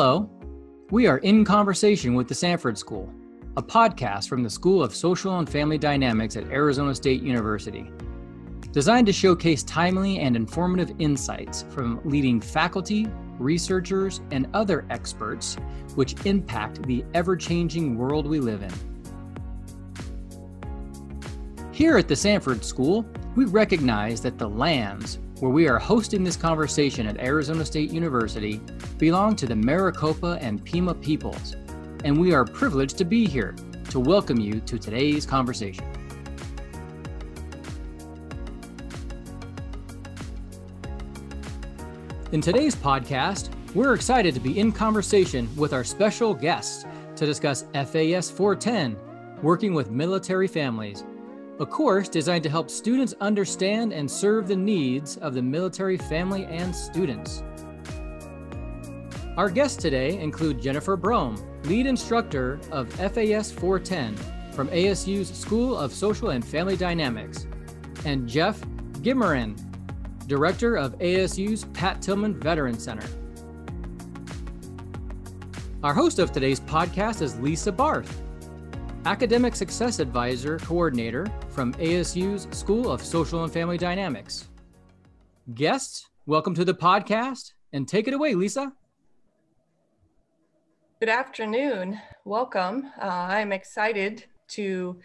Hello. We are in conversation with the Sanford School, a podcast from the School of Social and Family Dynamics at Arizona State University. Designed to showcase timely and informative insights from leading faculty, researchers, and other experts which impact the ever changing world we live in. Here at the Sanford School, we recognize that the lands where we are hosting this conversation at Arizona State University belong to the Maricopa and Pima peoples, and we are privileged to be here to welcome you to today's conversation. In today's podcast, we're excited to be in conversation with our special guests to discuss FAS 410, working with military families a course designed to help students understand and serve the needs of the military family and students. Our guests today include Jennifer Brome, lead instructor of FAS 410 from ASU's School of Social and Family Dynamics, and Jeff Guimarin, director of ASU's Pat Tillman Veteran Center. Our host of today's podcast is Lisa Barth, Academic Success Advisor Coordinator from ASU's School of Social and Family Dynamics. Guests, welcome to the podcast and take it away, Lisa. Good afternoon. Welcome. Uh, I'm excited to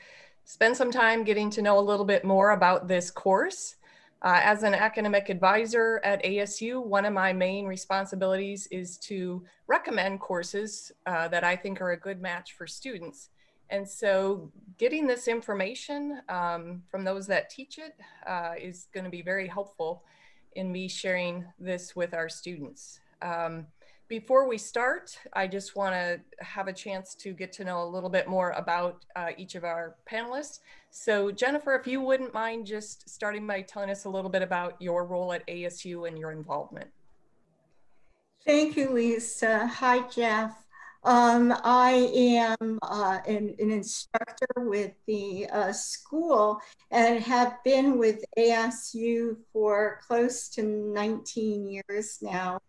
spend some time getting to know a little bit more about this course. Uh, as an academic advisor at ASU, one of my main responsibilities is to recommend courses uh, that I think are a good match for students. And so getting this information um, from those that teach it uh, is going to be very helpful in me sharing this with our students. Um, before we start, I just want to have a chance to get to know a little bit more about uh, each of our panelists. So Jennifer, if you wouldn't mind just starting by telling us a little bit about your role at ASU and your involvement. Thank you, Lisa. Hi, Jeff. Um, I am uh, an, an, instructor with the uh, school and have been with ASU for close to 19 years now.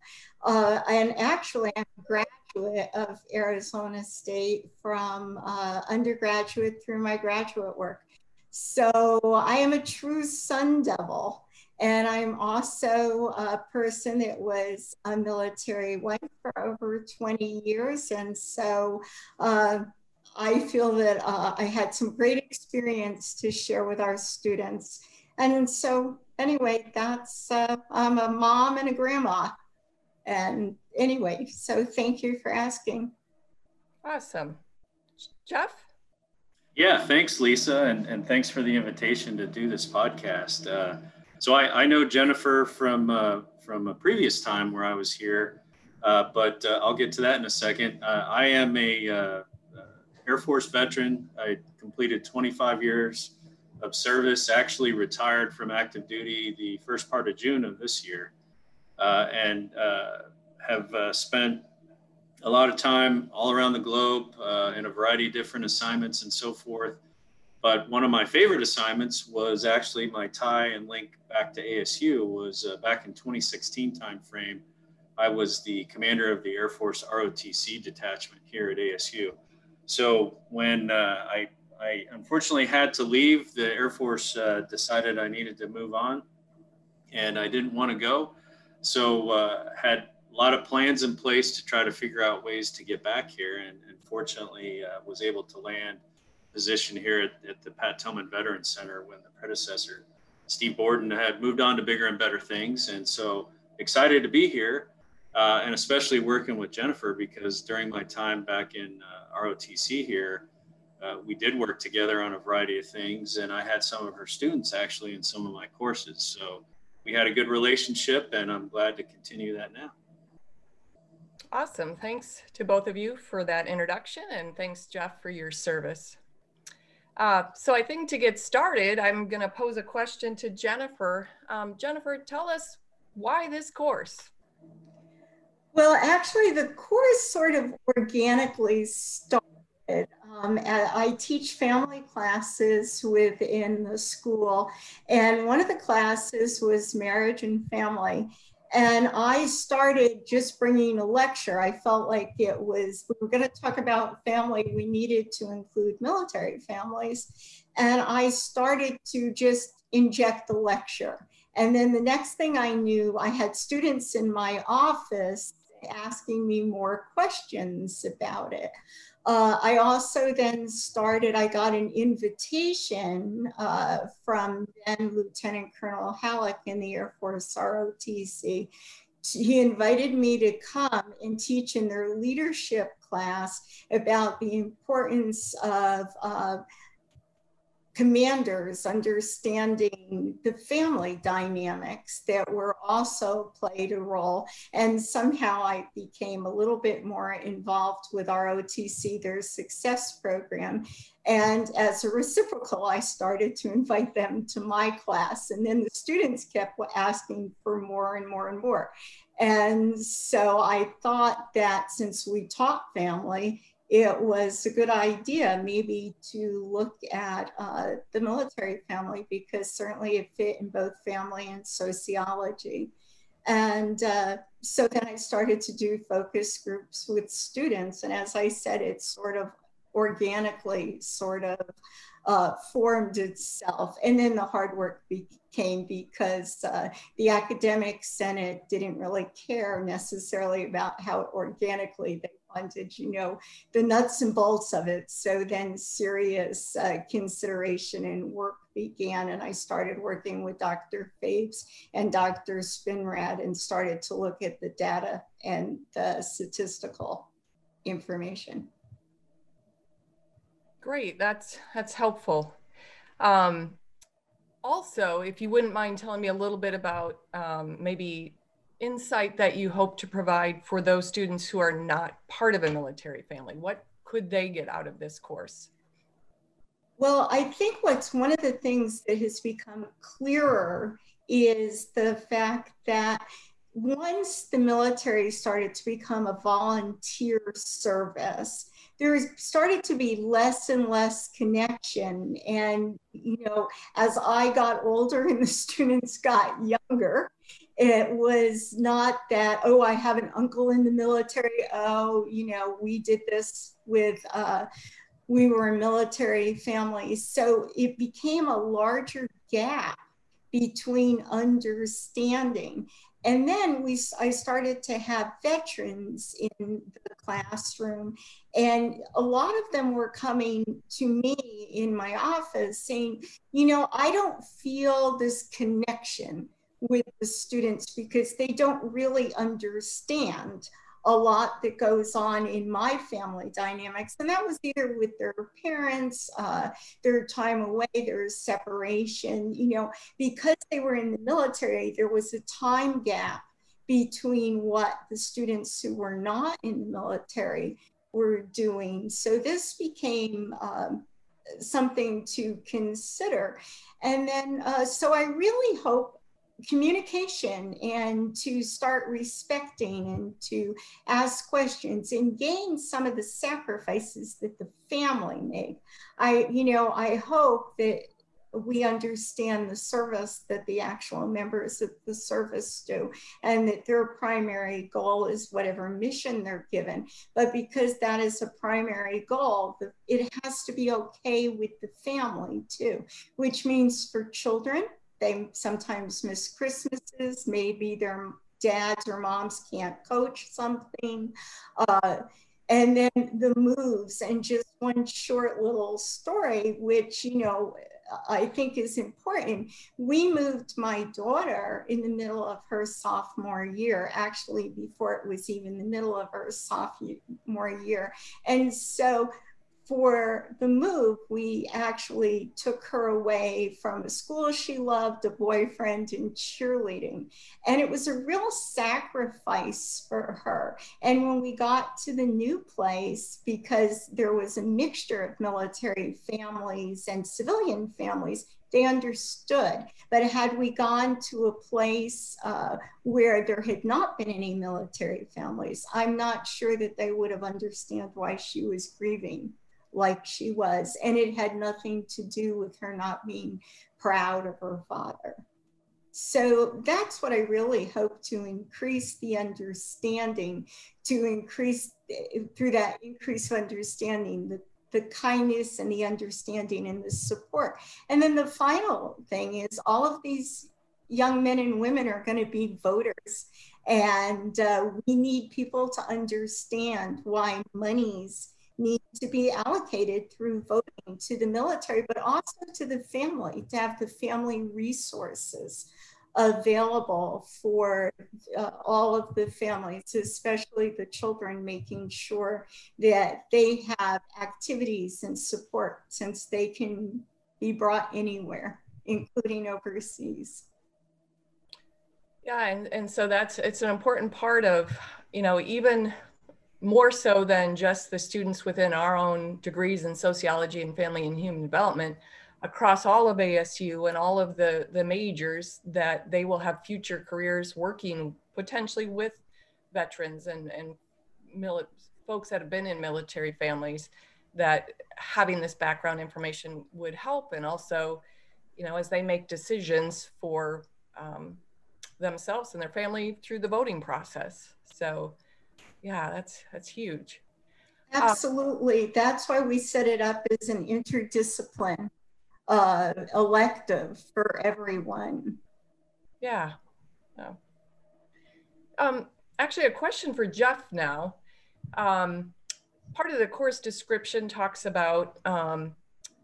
Uh, and actually, I'm a graduate of Arizona State from uh, undergraduate through my graduate work. So I am a true Sun Devil. And I'm also a person that was a military wife for over 20 years. And so uh, I feel that uh, I had some great experience to share with our students. And so, anyway, that's, uh, I'm a mom and a grandma. And anyway, so thank you for asking. Awesome. Jeff? Yeah, thanks, Lisa, and, and thanks for the invitation to do this podcast. So I, I know Jennifer from uh, from a previous time where I was here, uh, but uh, I'll get to that in a second. Uh, I am a uh, uh, Air Force veteran. I completed 25 years of service. Actually retired from active duty the first part of June of this year, and have spent a lot of time all around the globe in a variety of different assignments and so forth. But one of my favorite assignments was actually my tie and link back to ASU was uh, back in 2016 timeframe. I was the commander of the Air Force ROTC detachment here at ASU. So when uh, I, I unfortunately had to leave, the Air Force uh, decided I needed to move on, and I didn't want to go. So uh, had a lot of plans in place to try to figure out ways to get back here, and, and fortunately uh, was able to land position here at, at the Pat Tillman Veterans Center when the predecessor, Steve Borden, had moved on to bigger and better things. And so excited to be here. Uh, and especially working with Jennifer because during my time back in uh, ROTC here, uh, we did work together on a variety of things, and I had some of her students actually in some of my courses. So we had a good relationship, and I'm glad to continue that now. Awesome. Thanks to both of you for that introduction, and thanks, Jeff, for your service. Uh, so I think to get started, I'm going to pose a question to Jennifer. Um, Jennifer, tell us why this course? Well, actually, the course sort of organically started. Um, I teach family classes within the school, and one of the classes was marriage and family. And I started just bringing a lecture. I felt like it was, we were going to talk about family, we needed to include military families. And I started to just inject the lecture. And then the next thing I knew, I had students in my office asking me more questions about it. Uh, I also then started, I got an invitation uh, from then Lieutenant Colonel Halleck in the Air Force ROTC. He invited me to come and teach in their leadership class about the importance of uh, commanders understanding the family dynamics that were also played a role. And somehow I became a little bit more involved with ROTC, their success program. And as a reciprocal, I started to invite them to my class. And then the students kept asking for more and more and more. And so I thought that since we taught family, it was a good idea maybe to look at uh, the military family because certainly it fit in both family and sociology. And uh, so then I started to do focus groups with students. And as I said, it sort of organically sort of uh, formed itself. And then the hard work became because uh, the academic senate didn't really care necessarily about how organically they wanted, you know, the nuts and bolts of it. So then serious uh, consideration and work began. And I started working with Dr. Fabes and Dr. Spinrad and started to look at the data and the statistical information. Great, that's that's helpful. Um, also, if you wouldn't mind telling me a little bit about um, maybe insight that you hope to provide for those students who are not part of a military family? What could they get out of this course? Well, I think what's one of the things that has become clearer is the fact that once the military started to become a volunteer service, there started to be less and less connection. And, you know, as I got older and the students got younger, it was not that, oh, I have an uncle in the military. Oh, you know, we did this with, uh, we were a military family. So it became a larger gap between understanding. And then we, I started to have veterans in the classroom, and a lot of them were coming to me in my office saying, you know, I don't feel this connection with the students because they don't really understand a lot that goes on in my family dynamics. And that was either with their parents, uh, their time away, their separation, you know, because they were in the military, there was a time gap between what the students who were not in the military were doing. So this became um, something to consider. And then, uh, so I really hope communication and to start respecting and to ask questions and gain some of the sacrifices that the family made. I, you know, I hope that we understand the service that the actual members of the service do and that their primary goal is whatever mission they're given. But because that is a primary goal, it has to be okay with the family too, which means for children, they sometimes miss Christmases. Maybe their dads or moms can't coach something. Uh, and then the moves and just one short little story, which, you know, I think is important. We moved my daughter in the middle of her sophomore year, actually, before it was even the middle of her sophomore year. And so for the move, we actually took her away from a school she loved, a boyfriend, and cheerleading. And it was a real sacrifice for her. And when we got to the new place, because there was a mixture of military families and civilian families, they understood. But had we gone to a place uh, where there had not been any military families, I'm not sure that they would have understood why she was grieving like she was. And it had nothing to do with her not being proud of her father. So that's what I really hope to increase the understanding, to increase through that increase of understanding, the, the kindness and the understanding and the support. And then the final thing is all of these young men and women are going to be voters. And uh, we need people to understand why monies need to be allocated through voting to the military, but also to the family, to have the family resources available for uh, all of the families, especially the children, making sure that they have activities and support since they can be brought anywhere, including overseas. Yeah, and, and so that's it's an important part of, you know, even more so than just the students within our own degrees in sociology and family and human development across all of ASU and all of the, the majors that they will have future careers working potentially with veterans and, and mili- folks that have been in military families that having this background information would help. And also you know as they make decisions for um, themselves and their family through the voting process. So yeah that's that's huge absolutely uh, that's why we set it up as an interdiscipline uh, elective for everyone. Yeah. No. Um, actually, a question for Jeff now. Um, part of the course description talks about um,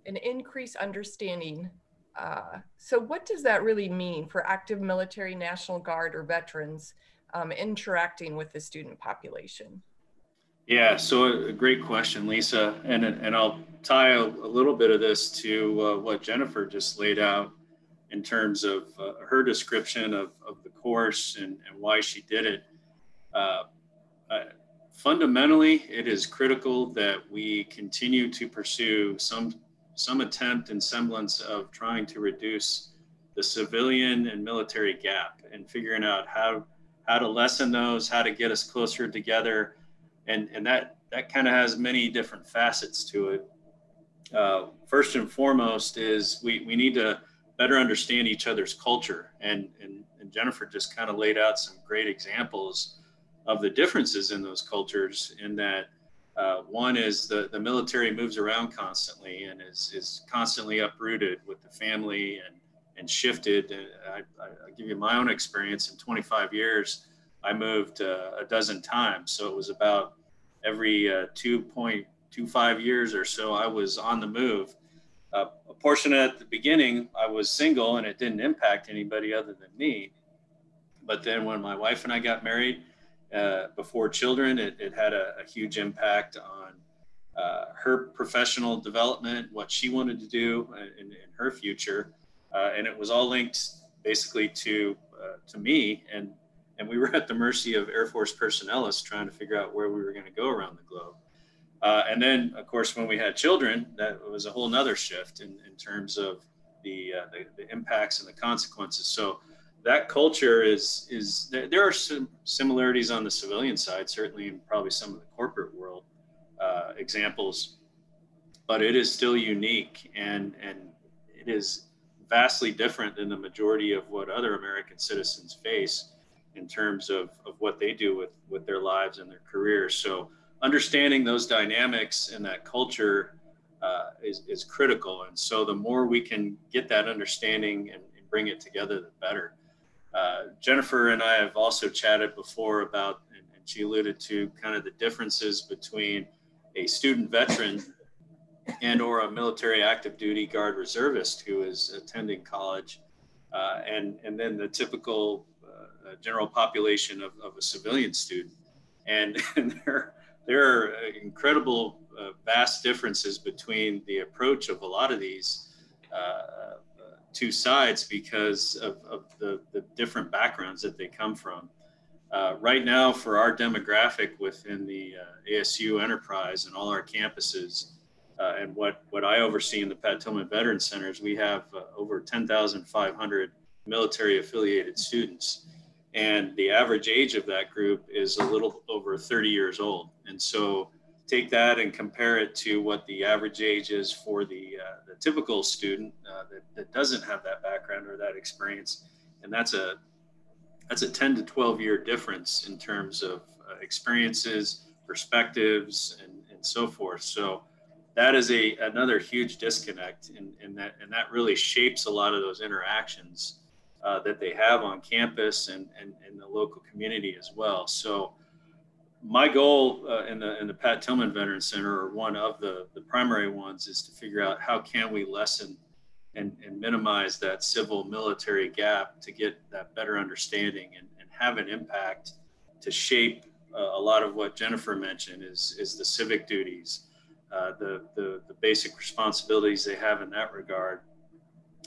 an increased understanding. Uh, so, what does that really mean for active military, National Guard, or veterans um, interacting with the student population? Yeah, so a great question, Lisa, and and I'll tie a, a little bit of this to uh, what Jennifer just laid out in terms of uh, her description of, of the course and, and why she did it. Uh, uh fundamentally, it is critical that we continue to pursue some some attempt and semblance of trying to reduce the civilian and military gap and figuring out how how to lessen those, how to get us closer together and and that that kind of has many different facets to it. Uh, first and foremost is we we need to better understand each other's culture, and and, and Jennifer just kind of laid out some great examples of the differences in those cultures. In that uh, one is the the military moves around constantly and is is constantly uprooted with the family and and shifted. I, I, I'll give you my own experience in 25 years. I moved uh, a dozen times. So it was about every uh, 2.25 years or so, I was on the move. Uh, a portion at the beginning, I was single and it didn't impact anybody other than me. But then when my wife and I got married, uh, before children, it, it had a, a, huge impact on uh, her professional development, what she wanted to do in, in her future. Uh, and it was all linked basically to, uh, to me and and we were at the mercy of Air Force personnelists trying to figure out where we were going to go around the globe. Uh, and then, of course, when we had children, that was a whole nother shift in, in terms of the, uh, the, the impacts and the consequences. So that culture is is there, there, are some similarities on the civilian side, certainly, and probably some of the corporate world uh, examples, but it is still unique and and it is vastly different than the majority of what other American citizens face in terms of, of what they do with, with their lives and their careers. So understanding those dynamics and that culture uh, is, is critical. And so the more we can get that understanding and, and bring it together, the better. Uh, Jennifer and I have also chatted before about, and, and she alluded to kind of the differences between a student veteran and or a military active duty guard reservist who is attending college uh, and and then the typical general population of, of a civilian student. And, and there, there are incredible, uh, vast differences between the approach of a lot of these uh, two sides because of, of the, the different backgrounds that they come from. Uh, right now, for our demographic within the uh, ASU enterprise and all our campuses, uh, and what, what I oversee in the Pat Tillman Veteran Centers, we have uh, over 10,500 military affiliated students and the average age of that group is a little over 30 years old. And so take that and compare it to what the average age is for the, uh, the typical student uh, that, that doesn't have that background or that experience. and that's a that's a 10 to 12 year difference in terms of uh, experiences, perspectives, and, and so forth. So that is a another huge disconnect, and, and that and that really shapes a lot of those interactions uh, that they have on campus and, and, and the local community as well. So my goal uh, in the in the Pat Tillman Veteran Center, or one of the the primary ones, is to figure out how can we lessen and, and minimize that civil military gap to get that better understanding and, and have an impact to shape uh, a lot of what Jennifer mentioned is is the civic duties, uh, the, the the basic responsibilities they have in that regard.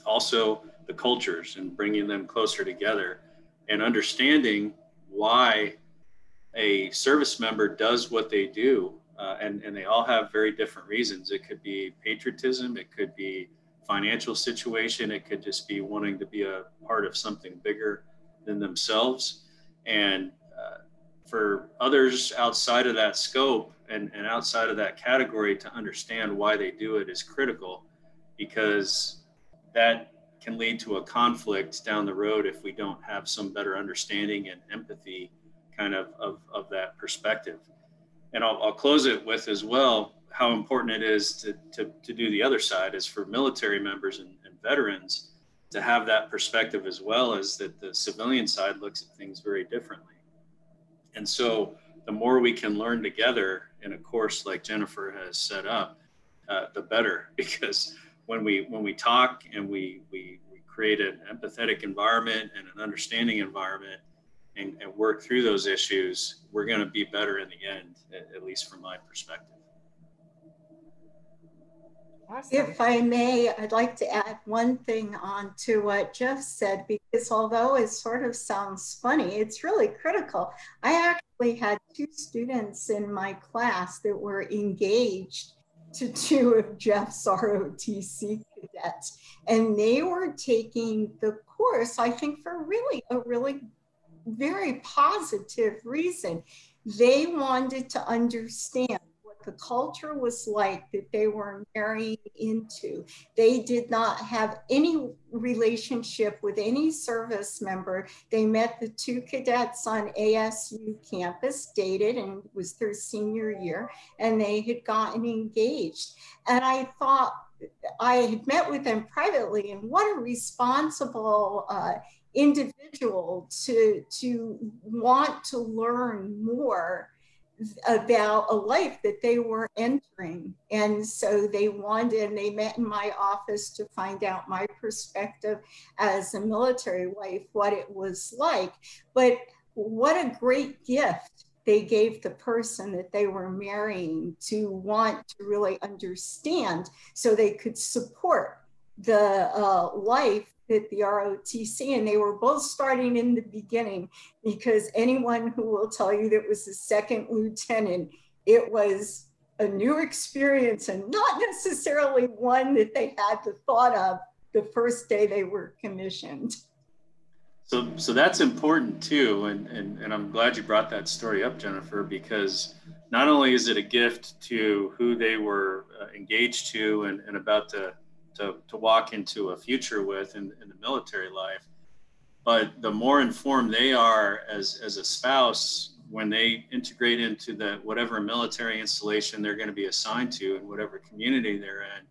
Also, the cultures and bringing them closer together, and understanding why a service member does what they do, uh, and, and they all have very different reasons. It could be patriotism, it could be financial situation, it could just be wanting to be a part of something bigger than themselves. And for others outside of that scope and, and outside of that category to understand why they do it is critical because that can lead to a conflict down the road if we don't have some better understanding and empathy kind of of, of that perspective. And I'll, I'll close it with as well how important it is to, to, to do the other side is for military members and, and veterans to have that perspective as well as that the civilian side looks at things very differently. And so the more we can learn together in a course like Jennifer has set up, uh, the better because when we when we talk and we, we we create an empathetic environment and an understanding environment and, and work through those issues, we're going to be better in the end, at, at least from my perspective. Awesome. If I may, I'd like to add one thing on to what Jeff said, because although it sort of sounds funny, it's really critical. I actually had two students in my class that were engaged to two of Jeff's ROTC cadets, and they were taking the course, I think, for really a really very positive reason. They wanted to understand the culture was like that they were marrying into. They did not have any relationship with any service member. They met the two cadets on ASU campus, dated, and was their senior year, and they had gotten engaged. And I thought, I had met with them privately, and what a responsible, uh, individual to to want to learn more about a life that they were entering. And so they wanted and they met in my office to find out my perspective as a military wife what it was like. But what a great gift they gave the person that they were marrying to want to really understand so they could support the uh, life at the ROTC, and they were both starting in the beginning because anyone who will tell you that was the second lieutenant, it was a new experience and not necessarily one that they had the thought of the first day they were commissioned. So, so that's important too, and, and, and I'm glad you brought that story up, Jennifer, because not only is it a gift to who they were uh, engaged to and, and about to to, to walk into a future with in, in the military life. But the more informed they are as, as a spouse, when they integrate into the whatever military installation they're going to be assigned to and whatever community they're in,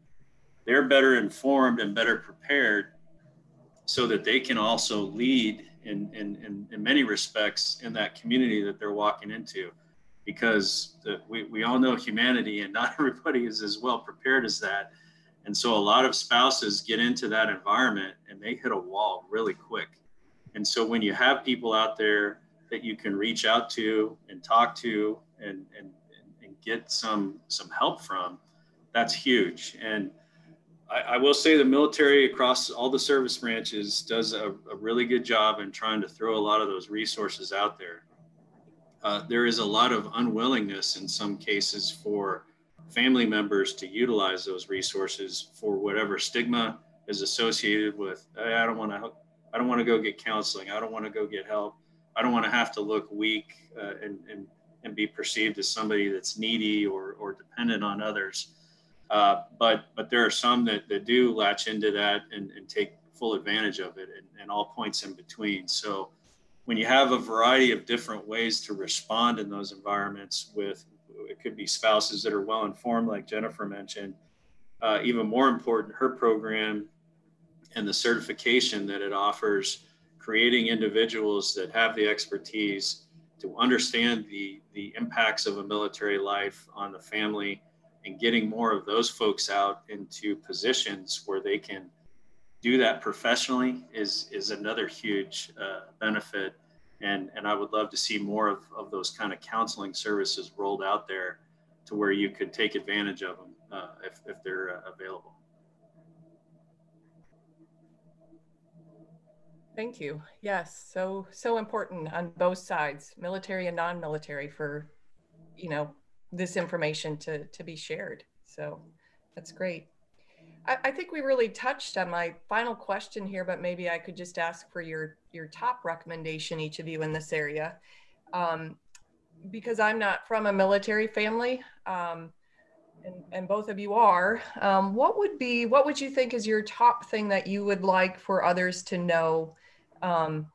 they're better informed and better prepared so that they can also lead in, in, in, in many respects in that community that they're walking into because the, we, we all know humanity and not everybody is as well prepared as that and so a lot of spouses get into that environment and they hit a wall really quick. And so when you have people out there that you can reach out to and talk to and, and, and get some, some help from, that's huge. And I, I will say the military across all the service branches does a, a, really good job in trying to throw a lot of those resources out there. Uh, there is a lot of unwillingness in some cases for family members to utilize those resources for whatever stigma is associated with hey, i don't want to i don't want to go get counseling i don't want to go get help i don't want to have to look weak uh, and, and and be perceived as somebody that's needy or, or dependent on others uh, but but there are some that, that do latch into that and, and take full advantage of it and, and all points in between. So when you have a variety of different ways to respond in those environments with it could be spouses that are well informed like jennifer mentioned. Uh, even more important her program and the certification that it offers creating individuals that have the expertise to understand the the impacts of a military life on the family and getting more of those folks out into positions where they can do that professionally is is another huge uh, benefit and and I would love to see more of, of those kind of counseling services rolled out there to where you could take advantage of them uh, if, if they're uh, available. Thank you. Yes, so so important on both sides, military and non-military, for you know this information to to be shared. So that's great. I, I think we really touched on my final question here, but maybe I could just ask for your your top recommendation, each of you in this area, um, because I'm not from a military family. Um, and, and, both of you are, um, what would be, what would you think is your top thing that you would like for others to know um,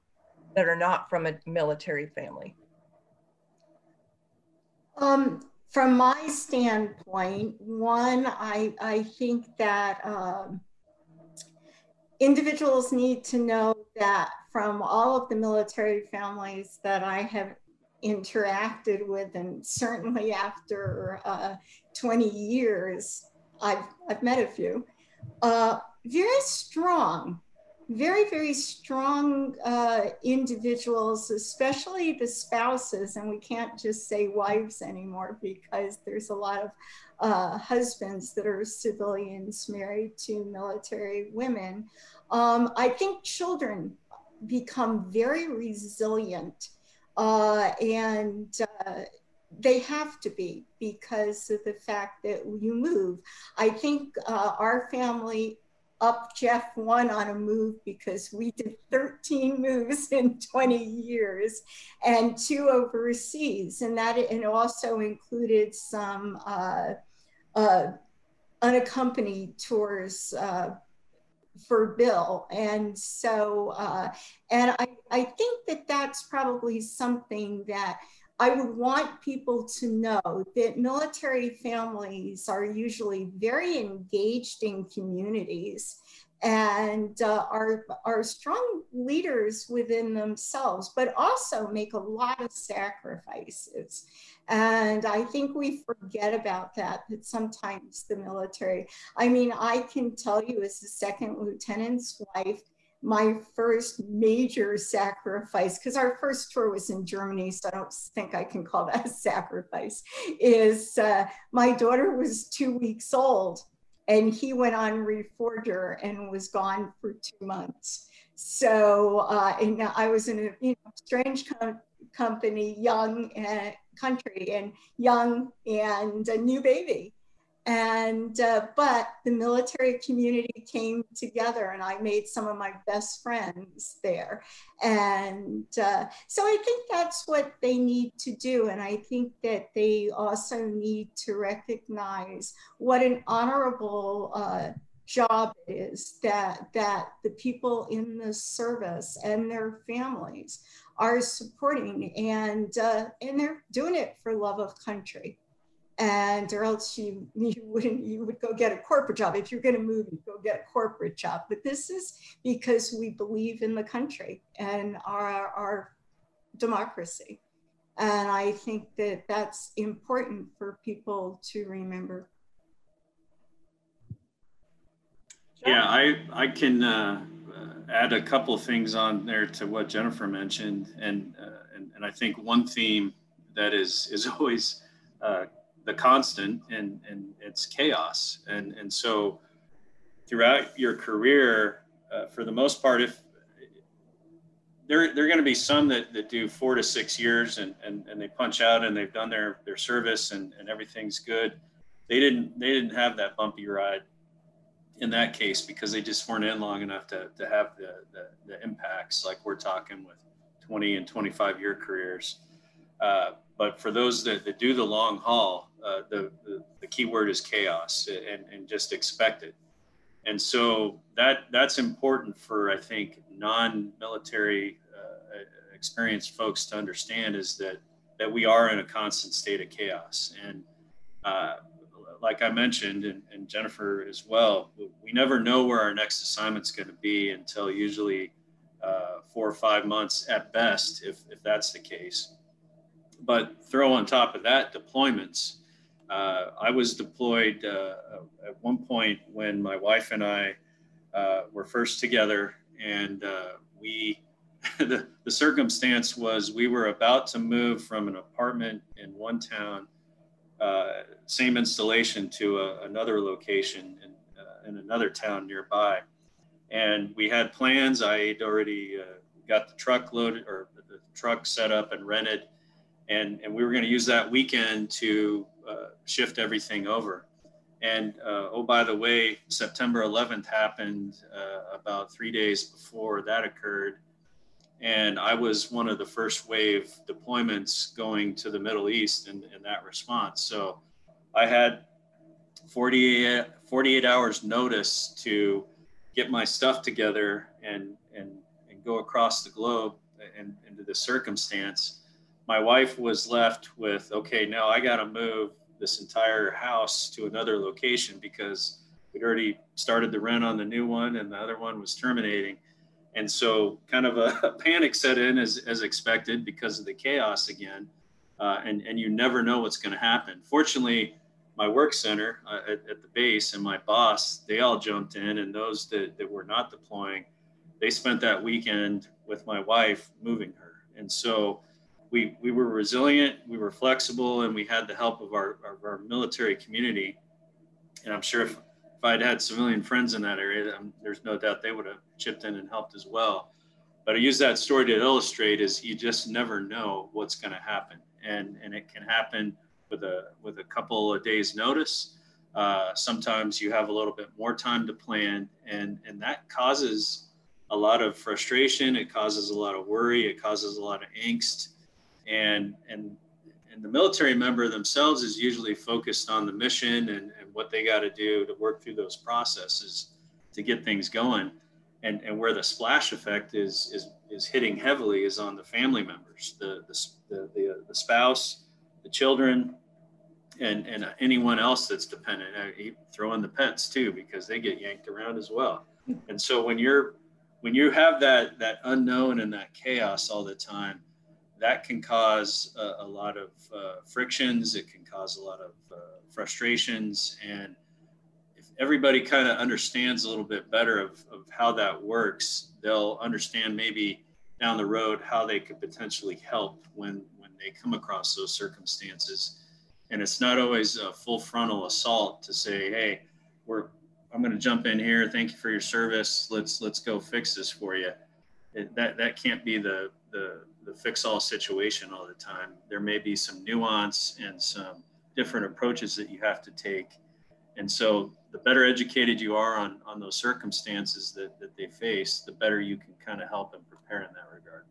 that are not from a military family? Um, from my standpoint, one, I, I think that um, individuals need to know that from all of the military families that I have interacted with, and certainly after uh, 20 years, I've, I've met a few, uh, very strong very, very strong uh, individuals, especially the spouses, and we can't just say wives anymore because there's a lot of uh, husbands that are civilians married to military women. Um, I think children become very resilient uh, and uh, they have to be because of the fact that you move. I think uh, our family up Jeff one on a move because we did 13 moves in 20 years and two overseas. And that and also included some uh, uh, unaccompanied tours uh, for Bill. And so, uh, and I, I think that that's probably something that I would want people to know that military families are usually very engaged in communities and uh, are, are strong leaders within themselves, but also make a lot of sacrifices. And I think we forget about that, that sometimes the military, I mean, I can tell you as a second lieutenant's wife, my first major sacrifice, because our first tour was in Germany, so I don't think I can call that a sacrifice, is uh, my daughter was two weeks old and he went on Reforger and was gone for two months. So, uh, and I was in a you know, strange com- company, young uh, country, and young and a new baby. And, uh, but the military community came together and I made some of my best friends there. And uh, so I think that's what they need to do. And I think that they also need to recognize what an honorable uh, job it is that, that the people in the service and their families are supporting and, uh, and they're doing it for love of country and or else you you wouldn't you would go get a corporate job. If you're going to move you go get a corporate job. But this is because we believe in the country and our our democracy. And i think that that's important for people to remember. Yeah i i can uh, add a couple things on there to what jennifer mentioned. And uh, and, and i think one theme that is is always uh, the constant and, and it's chaos. And, and so throughout your career, uh, for the most part, if there, there are going to be some that, that do four to six years and, and, and they punch out and they've done their, their service and, and everything's good. They didn't, they didn't have that bumpy ride in that case because they just weren't in long enough to, to have the, the, the impacts like we're talking with 20 and 25 year careers. Uh, but for those that, that do the long haul, uh, the, the, key word is chaos and, and just expect it. And so that that's important for I think non-military uh, experienced folks to understand is that that we are in a constant state of chaos. And uh, like I mentioned, and, and, Jennifer as well, we never know where our next assignment's going to be until usually uh, four or five months at best, if, if that's the case. But throw on top of that deployments. Uh, I was deployed uh, at one point when my wife and I uh, were first together, and uh, we the, the circumstance was we were about to move from an apartment in one town, uh, same installation, to a, another location in, uh, in another town nearby. And we had plans. I had already got the truck loaded or the truck set up and rented. And, and we were going to use that weekend to uh, shift everything over. And uh, oh, by the way, September 11th happened uh, about three days before that occurred and I was one of the first wave deployments going to the Middle East in, in that response. So I had 48, 48 hours notice to get my stuff together and, and, and go across the globe and into the circumstance. My wife was left with, okay, now I got to move this entire house to another location because we'd already started the rent on the new one and the other one was terminating and so, kind of a, a panic set in as, as expected because of the chaos again. Uh, and, and you never know what's going to happen. Fortunately, my work center uh, at, at, the base and my boss, they all jumped in, and those that, that were not deploying, they spent that weekend with my wife moving her. And so we, we were resilient, we were flexible, and we had the help of our, our military community. And I'm sure if if I'd had civilian friends in that area, um, there's no doubt they would have chipped in and helped as well. But I use that story to illustrate is you just never know what's going to happen, and and it can happen with a with a couple of days notice. Uh, sometimes you have a little bit more time to plan, and and that causes a lot of frustration. It causes a lot of worry. It causes a lot of angst, and and and the military member themselves is usually focused on the mission and, and what they got to do to work through those processes to get things going. And, and where the splash effect is, is, is hitting heavily is on the family members, the, the, the, the spouse, the children, and, and anyone else that's dependent. Throw in the pets too, because they get yanked around as well. And so when you're when you have that that unknown and that chaos all the time, that can cause a, a lot of uh, frictions. It can cause a lot of uh, frustrations. And if everybody kind of understands a little bit better of, of how that works, they'll understand maybe down the road how they could potentially help when, when they come across those circumstances. And it's not always a full frontal assault to say, hey, we're, I'm going to jump in here. Thank you for your service. Let's, let's go fix this for you. It, that, that can't be the, the, the fix all situation all the time. There may be some nuance and some different approaches that you have to take. And so the better educated you are on, on those circumstances that, that they face, the better you can kind of help and prepare in that regard.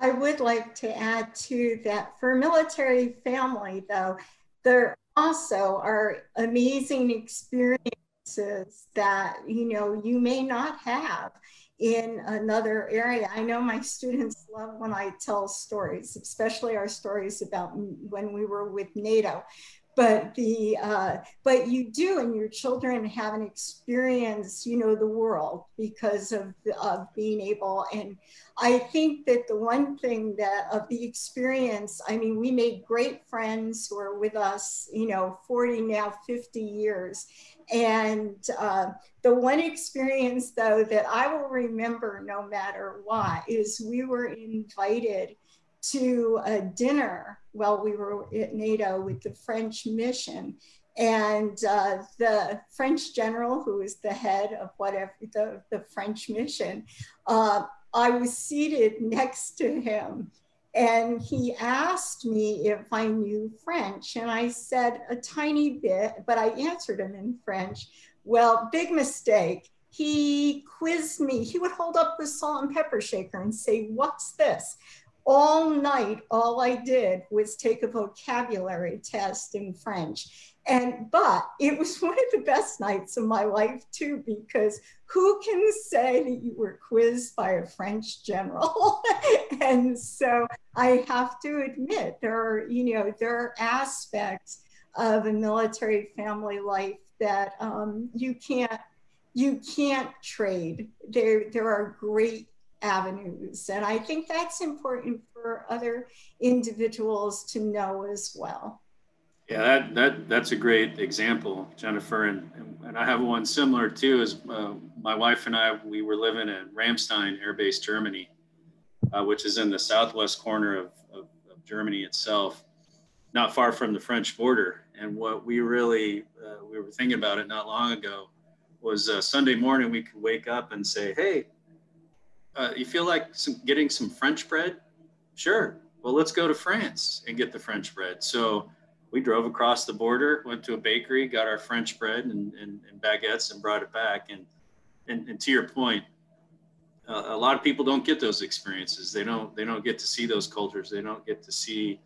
I would like to add to that for military family, though, there also are amazing experiences that you know you may not have in another area. I know my students love when I tell stories, especially our stories about when we were with NATO. But the uh, but you do, and your children have an experience, you know, the world because of of being able. And I think that the one thing that of the experience, I mean, we made great friends who are with us, you know, 40 now 50 years, and uh, the one experience, though, that I will remember no matter what is we were invited to a dinner while we were at NATO with the French mission. And uh, the French general, who is the head of whatever the, the French mission, uh, I was seated next to him and he asked me if I knew French. And I said a tiny bit, but I answered him in French. Well, big mistake. He quizzed me. He would hold up the salt and pepper shaker and say, What's this? All night, all I did was take a vocabulary test in French. And but it was one of the best nights of my life too, because who can say that you were quizzed by a French general? and so I have to admit there are, you know, there are aspects of a military family life that um, you can't you can't trade. There there are great avenues, and I think that's important for other individuals to know as well. Yeah, that, that that's a great example, Jennifer, and and I have one similar too. Is uh, my wife and I, we were living at Ramstein Air Base, Germany, uh, which is in the southwest corner of, of, of, Germany itself, not far from the French border. And what we really uh, we were thinking about it not long ago was uh, Sunday morning we could wake up and say, "Hey, uh, you feel like some, getting some French bread? Sure. Well, let's go to France and get the French bread." So we drove across the border, went to a bakery, got our French bread and, and, and baguettes, and brought it back. And and, and to your point, uh, a lot of people don't get those experiences. They don't they don't get to see those cultures. They don't get to see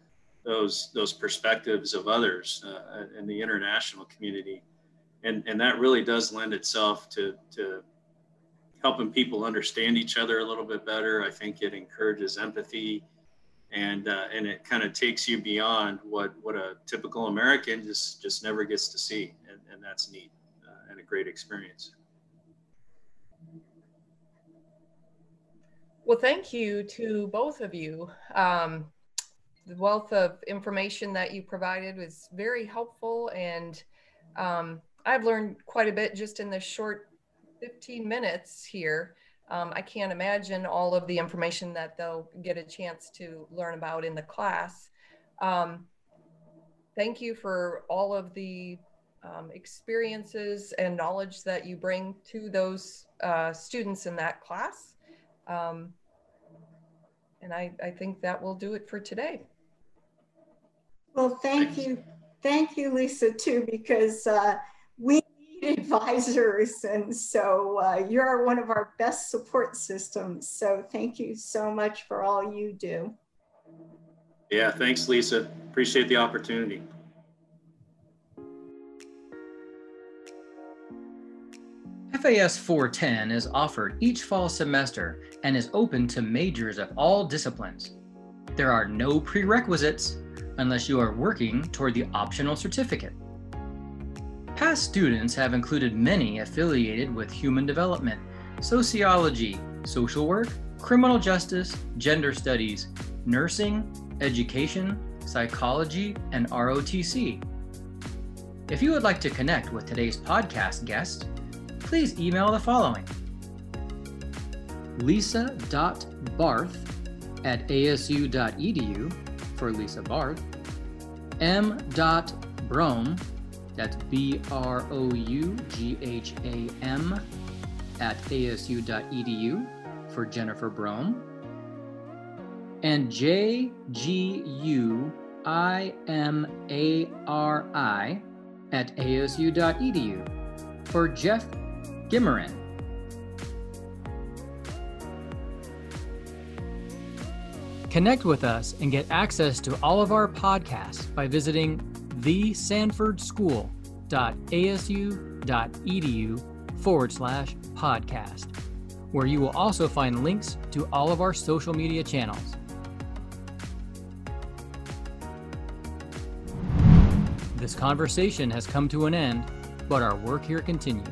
those those perspectives of others uh, in the international community, and and that really does lend itself to to helping people understand each other a little bit better. I think it encourages empathy and uh, and it kind of takes you beyond what what a typical American just just never gets to see, and, and that's neat uh, and a great experience. Well, thank you to both of you. Um, the wealth of information that you provided was very helpful, and um, I've learned quite a bit just in this short 15 minutes here um, I can't imagine all of the information that they'll get a chance to learn about in the class. Um, thank you for all of the um, experiences and knowledge that you bring to those uh, students in that class. Um, and I, I think that will do it for today. Well, thank you. Thank you, Lisa, too, because uh, we advisors. And so uh, you're one of our best support systems. So thank you so much for all you do. Yeah, thanks, Lisa. Appreciate the opportunity. FAS 410 is offered each fall semester and is open to majors of all disciplines. There are no prerequisites unless you are working toward the optional certificate. Past students have included many affiliated with human development, sociology, social work, criminal justice, gender studies, nursing, education, psychology, and ROTC. If you would like to connect with today's podcast guest, please email the following lisa.barth at asu.edu for Lisa Barth, m.brougham that's B R O U G H A M at asu.edu for Jennifer Brougham. And J G U I M A R I at asu.edu for Jeff Guimarin. Connect with us and get access to all of our podcasts by visiting thesanfordschool.asu.edu forward slash podcast, where you will also find links to all of our social media channels. This conversation has come to an end, but our work here continues.